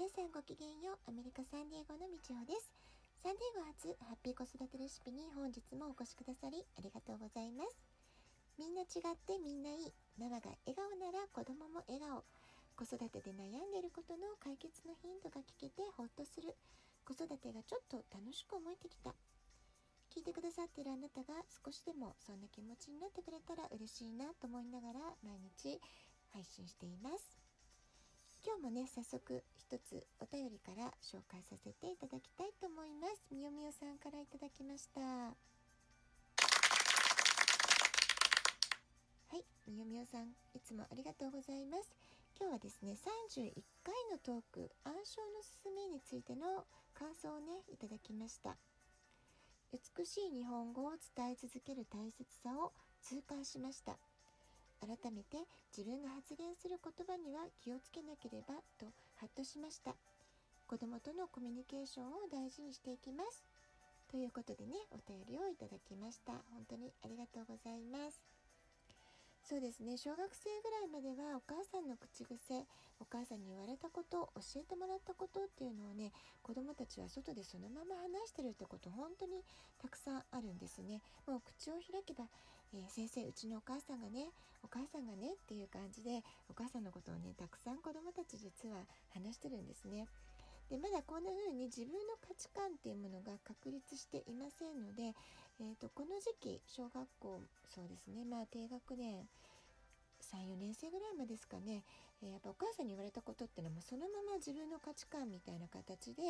皆さんごきげんよう。アメリカサンディエゴのみちほです。サンディエゴ初ハッピー子育てレシピに本日もお越しくださりありがとうございます。みんな違ってみんないい。ママが笑顔なら子供も笑顔。子育てで悩んでいることの解決のヒントが聞けてほっとする。子育てがちょっと楽しく思えてきた。聞いてくださってるあなたが少しでもそんな気持ちになってくれたら嬉しいなと思いながら毎日配信しています。今日もね早速一つお便りから紹介させていただきたいと思います。みよみよさんからいただきました。はいみよみよさんいつもありがとうございます。今日はですね31回のトーク暗唱のすすめについての感想をねいただきました。美しい日本語を伝え続ける大切さを痛感しました。改めて自分が発言する言葉には気をつけなければとハッとしました。子供とのコミュニケーションを大事にしていきます。ということでねお便りをいただきました。本当にありがとうございます。そうですね。小学生ぐらいまではお母さんの口癖お母さんに言われたこと教えてもらったことっていうのをね子供たちは外でそのまま話してるってこと本当にたくさんあるんですね。もう口を開けば、えー、先生うちのお母さんがねお母さんがねっていう感じでお母さんのことをねたくさん子供たち実は話してるんですね。でまだこんな風に自分の価値観っていうものが確立していませんので、えーと、この時期小学校そうですねまあ低学年34年生ぐらいまでですかね、え、やっぱお母さんに言われたことっていうのもそのまま自分の価値観みたいな形で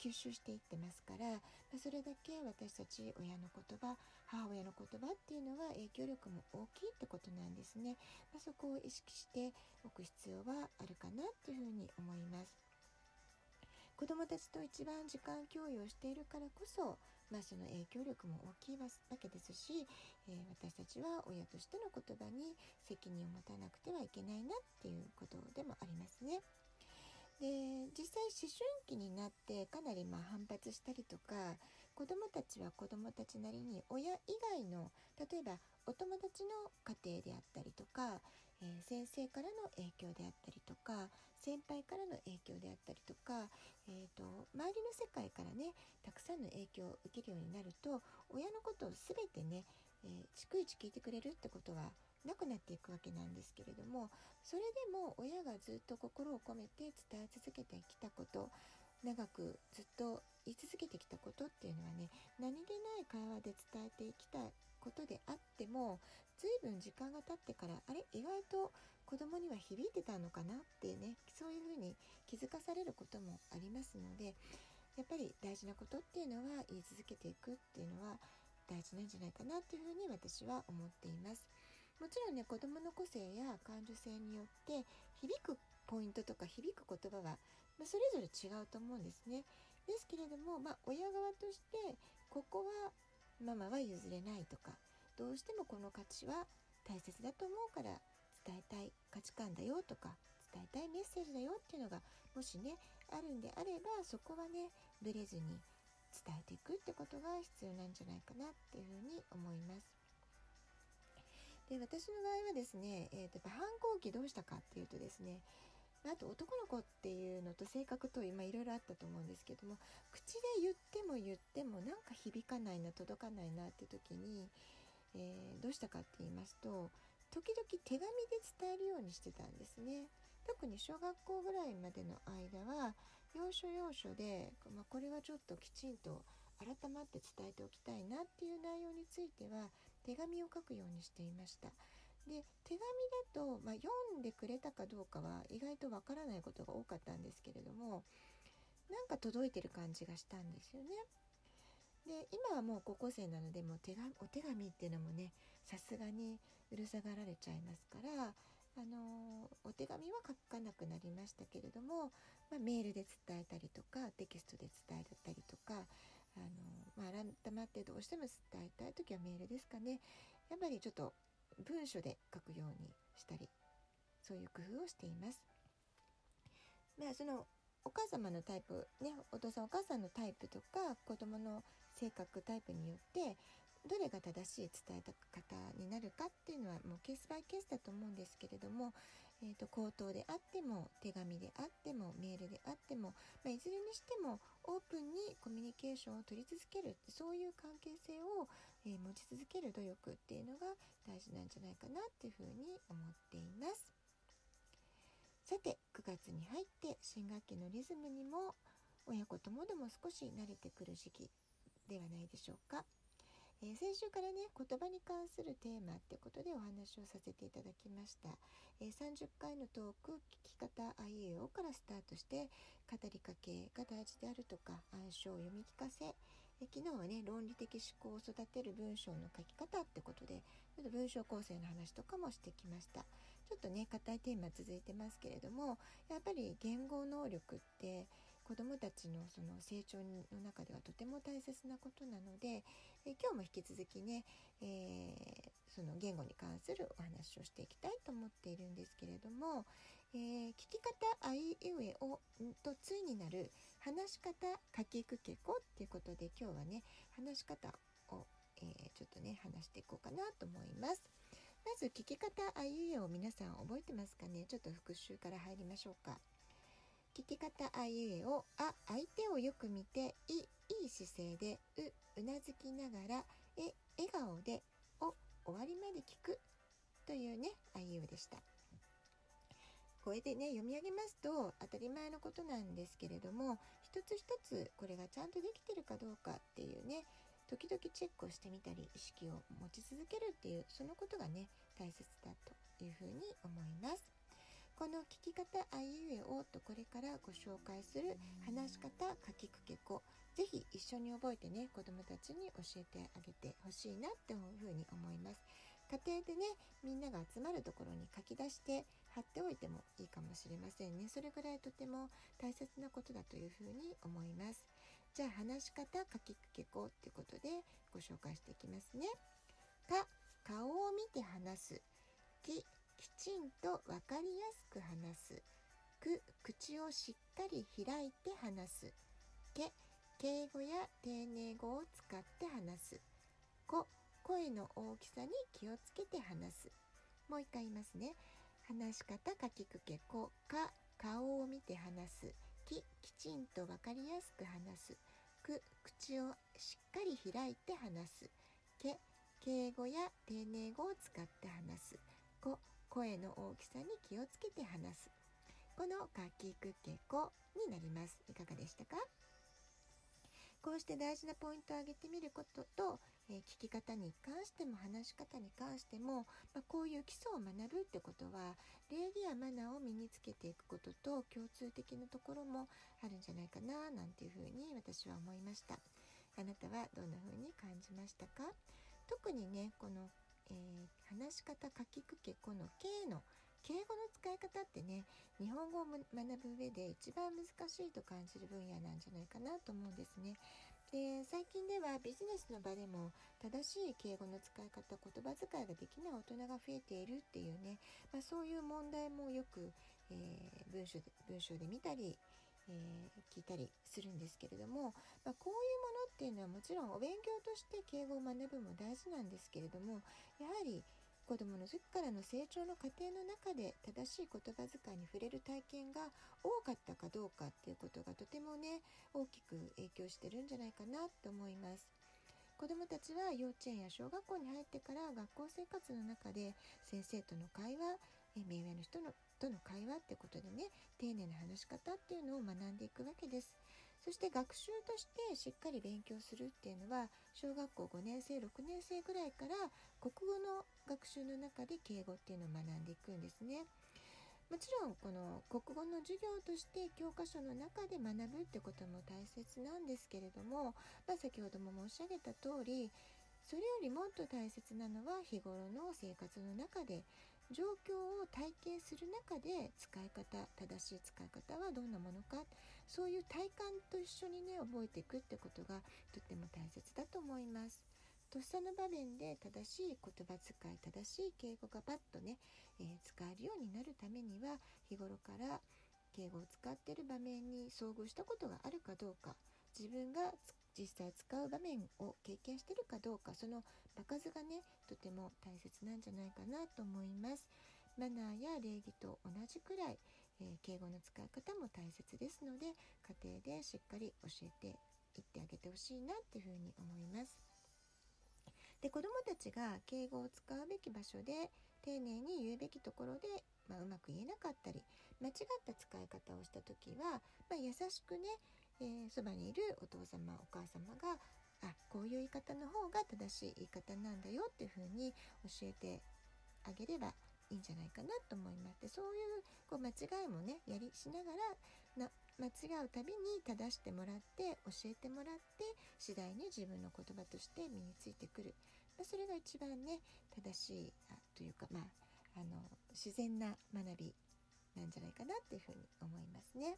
吸収していってますから、ま、それだけ私たち親の言葉母親の言葉っていうのは影響力も大きいってことなんですね、ま、そこを意識しておく必要はあるかなというふうに思います。子どもたちと一番時間共有をしているからこそ、まあ、その影響力も大きいわけですし、えー、私たちは親としての言葉に責任を持たなくてはいけないなっていうことでもありますね。で実際思春期になってかなりま反発したりとか子どもたちは子どもたちなりに親以外の例えばお友達の家庭であったりとか、えー、先生からの影響であったりとか先輩からの影響であったりとか、えーと、周りの世界からねたくさんの影響を受けるようになると親のことを全てね、えー、逐一聞いてくれるってことはなくなっていくわけなんですけれどもそれでも親がずっと心を込めて伝え続けてきたこと長くずっと言い続けてきたことっていうのはね何気ない会話で伝えてきたことであっても随分時間が経ってからあれ意外と子供には響いてたのかなってねそういうふうに気づかされることもありますのでやっぱり大事なことっていうのは言い続けていくっていうのは大事なんじゃないかなというふうに私は思っています。もちろんね子どもの個性や感受性によって響くポイントとか響く言葉は、まあ、それぞれ違うと思うんですね。ですけれども、まあ、親側としてここはママは譲れないとかどうしてもこの価値は大切だと思うから伝えたい価値観だよとか伝えたいメッセージだよっていうのがもしねあるんであればそこはねブレずに伝えていくってことが必要なんじゃないかなっていうふうに思います。で私の場合はですね、えーと、反抗期どうしたかっていうとですねあと男の子っていうのと性格と今いろいろあったと思うんですけども口で言っても言ってもなんか響かないな届かないなって時に、えー、どうしたかって言いますと時々手紙で伝えるようにしてたんですね。特に小学校ぐらいまでの間は要所要所で、まあ、これはちょっときちんと改まって伝えておきたいなっていう内容については手紙を書くようにしていました。で手紙だと、まあ、読んでくれたかどうかは意外とわからないことが多かったんですけれどもなんか届いてる感じがしたんですよね。で今はもう高校生なのでもう手紙お手紙っていうのもねさすがにうるさがられちゃいますからあのお手紙は書かなくなりましたけれども、まあ、メールで伝えたりとかテキストで伝えたりとかあの、まあ、改まってどうしても伝えたい時はメールですかねやっぱりちょっと文書で書くようにしたりそういう工夫をしています。まあ、そのお母様のタイプねお父さんお母さんのタイプとか子供の性格タイプによってどれが正しい伝えた方になるかっていうのはもうケースバイケースだと思うんですけれどもえーと、口頭であっても手紙であってもメールであっても、まあ、いずれにしてもオープンにコミュニケーションを取り続けるそういう関係性を、えー、持ち続ける努力っていうのが大事なんじゃないかなっていうふうに思っています。さて9月に入って新学期のリズムにも親子ともども少し慣れてくる時期ではないでしょうか。えー、先週からね言葉に関するテーマってことでお話をさせていただきました、えー、30回のトーク聞き方あいうえおからスタートして語りかけが大事であるとか暗唱読み聞かせ、えー、昨日はね論理的思考を育てる文章の書き方ってことでちょっと文章構成の話とかもしてきました。ちょっとね硬いテーマ続いてますけれどもやっぱり言語能力って子どもたちのその成長の中ではとても大切なことなので、え今日も引き続きね、えー、その言語に関するお話をしていきたいと思っているんですけれども、えー、聞き方あいうえおとついになる話し方書きくけこっていうことで今日はね話し方を、えー、ちょっとね話していこうかなと思います。まず聞き方あいうえお皆さん覚えてますかね？ちょっと復習から入りましょうか。聞き方あいうえをあ相手をよく見ていいい姿勢でううなずきながらえ笑顔でお終わりまで聞くというねあいうえでした。これでね読み上げますと当たり前のことなんですけれども一つ一つこれがちゃんとできてるかどうかっていうね時々チェックをしてみたり意識を持ち続けるっていうそのことがね大切だというふうに思います。この聞き方あいうえおとこれからご紹介する話し方書きくけこぜひ一緒に覚えてね子どもたちに教えてあげてほしいなっていうふうに思います家庭でねみんなが集まるところに書き出して貼っておいてもいいかもしれませんねそれぐらいとても大切なことだというふうに思いますじゃあ話し方書きくけこっていうことでご紹介していきますねか顔を見て話すききちんと分かりやすく話す。く、口をしっかり開いて話す。け、敬語や丁寧語を使って話す。こ、声の大きさに気をつけて話す。もう一回言いますね。話し方書きくけこ、か、顔を見て話す。き、きちんと分かりやすく話す。く、口をしっかり開いて話す。け、敬語や丁寧語を使って話す。こ、声の大きさに気をつけて話す。このかきくけこになります。いかがでしたか？こうして大事なポイントを挙げてみることと、えー、聞き方に関しても話し方に関しても、まあ、こういう基礎を学ぶってことは礼儀やマナーを身につけていくことと共通的なところもあるんじゃないかななんていうふうに私は思いましたあなたはどんな風に感じましたか？特にねこのえー、話し方書きくけこの K の敬語の使い方ってね日本語を学ぶ上で一番難しいと感じる分野なんじゃないかなと思うんですね。で最近ではビジネスの場でも正しい敬語の使い方言葉遣いができない大人が増えているっていうね、まあ、そういう問題もよく、えー、文章で文章で見たり、えー、聞いたりするんですけれども、まあ、こういうものっていうのはもちろんお勉強として敬語を学ぶも大事なんですけれどもやはり子どもの時からの成長の過程の中で正しい言葉遣いに触れる体験が多かったかどうかっていうことがとてもね大きく影響してるんじゃないかなと思います。子どもたちは幼稚園や小学校に入ってから学校生活の中で先生との会話目上の人のとの会話ってことでね丁寧な話し方っていうのを学んでいくわけです。そして学習としてしっかり勉強するっていうのは小学校5年生6年生ぐらいから国語の学習の中で敬語っていうのを学んでいくんですね。もちろんこの国語の授業として教科書の中で学ぶってことも大切なんですけれども、まあ、先ほども申し上げた通りそれよりもっと大切なのは日頃の生活の中で状況を体験する中で使い方正しい使い方はどんなものかそういう体感と一緒にね覚えていくってことがとっても大切だと思います。とっさの場面で正しい言葉遣い正しい敬語がパッとね、えー、使えるようになるためには日頃から敬語を使ってる場面に遭遇したことがあるかどうか自分が実際使う場面を経験してるかどうかその場数がねとても大切なんじゃないかなと思いますマナーや礼儀と同じくらい、えー、敬語の使い方も大切ですので家庭でしっかり教えていってあげてほしいなっていうふうに思います。で子どもたちが敬語を使うべき場所で丁寧に言うべきところで、まあ、うまく言えなかったり間違った使い方をした時は、まあ、優しくね、えー、そばにいるお父様お母様があこういう言い方の方が正しい言い方なんだよっていうふうに教えてあげればいいんじゃないかなと思います。でそういうこう間違いもねやりしながらな間違うたびに正してもらって教えてもらって次第に自分の言葉として身についてくる、まあ、それが一番ね正しいあというかまああの自然な学びなんじゃないかなっていうふうに思いますね。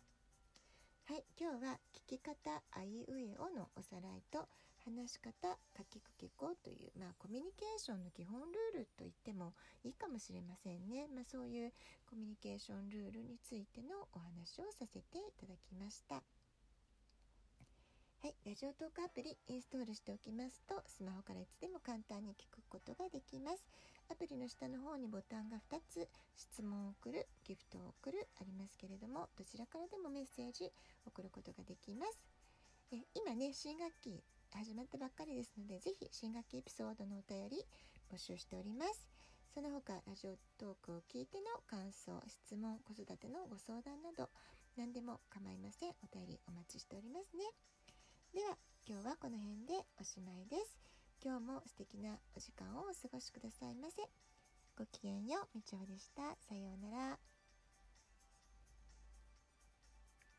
はい、今日は聞き方あいうえおのおさらいと話し方書きくけこという、まあ、コミュニケーションの基本ルールと言ってもいいかもしれませんね、まあ、そういうコミュニケーションルールについてのお話をさせていただきました、ジオトークアプリインストールしておきますとスマホからいつでも簡単に聞くことができますアプリの下の方にボタンが2つ質問を送るギフトを送るありますけれどもどちらからでもメッセージ送ることができますえ今ね新学期始まったばっかりですので、ぜひ新学期エピソードのお便り募集しております。その他、ラジオトークを聞いての感想、質問、子育てのご相談など、何でも構いません。お便りお待ちしておりますね。では、今日はこの辺でおしまいです。今日も素敵なお時間をお過ごしくださいませ。ごきげんよう、みちおでした。さようなら。